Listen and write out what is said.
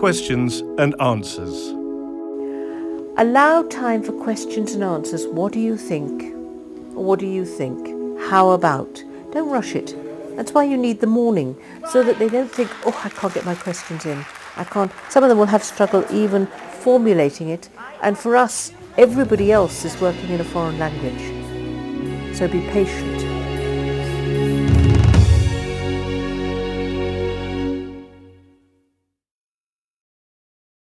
questions and answers. Allow time for questions and answers. What do you think? What do you think? How about? Don't rush it. That's why you need the morning, so that they don't think, oh, I can't get my questions in. I can't. Some of them will have struggle even formulating it. And for us, everybody else is working in a foreign language. So be patient.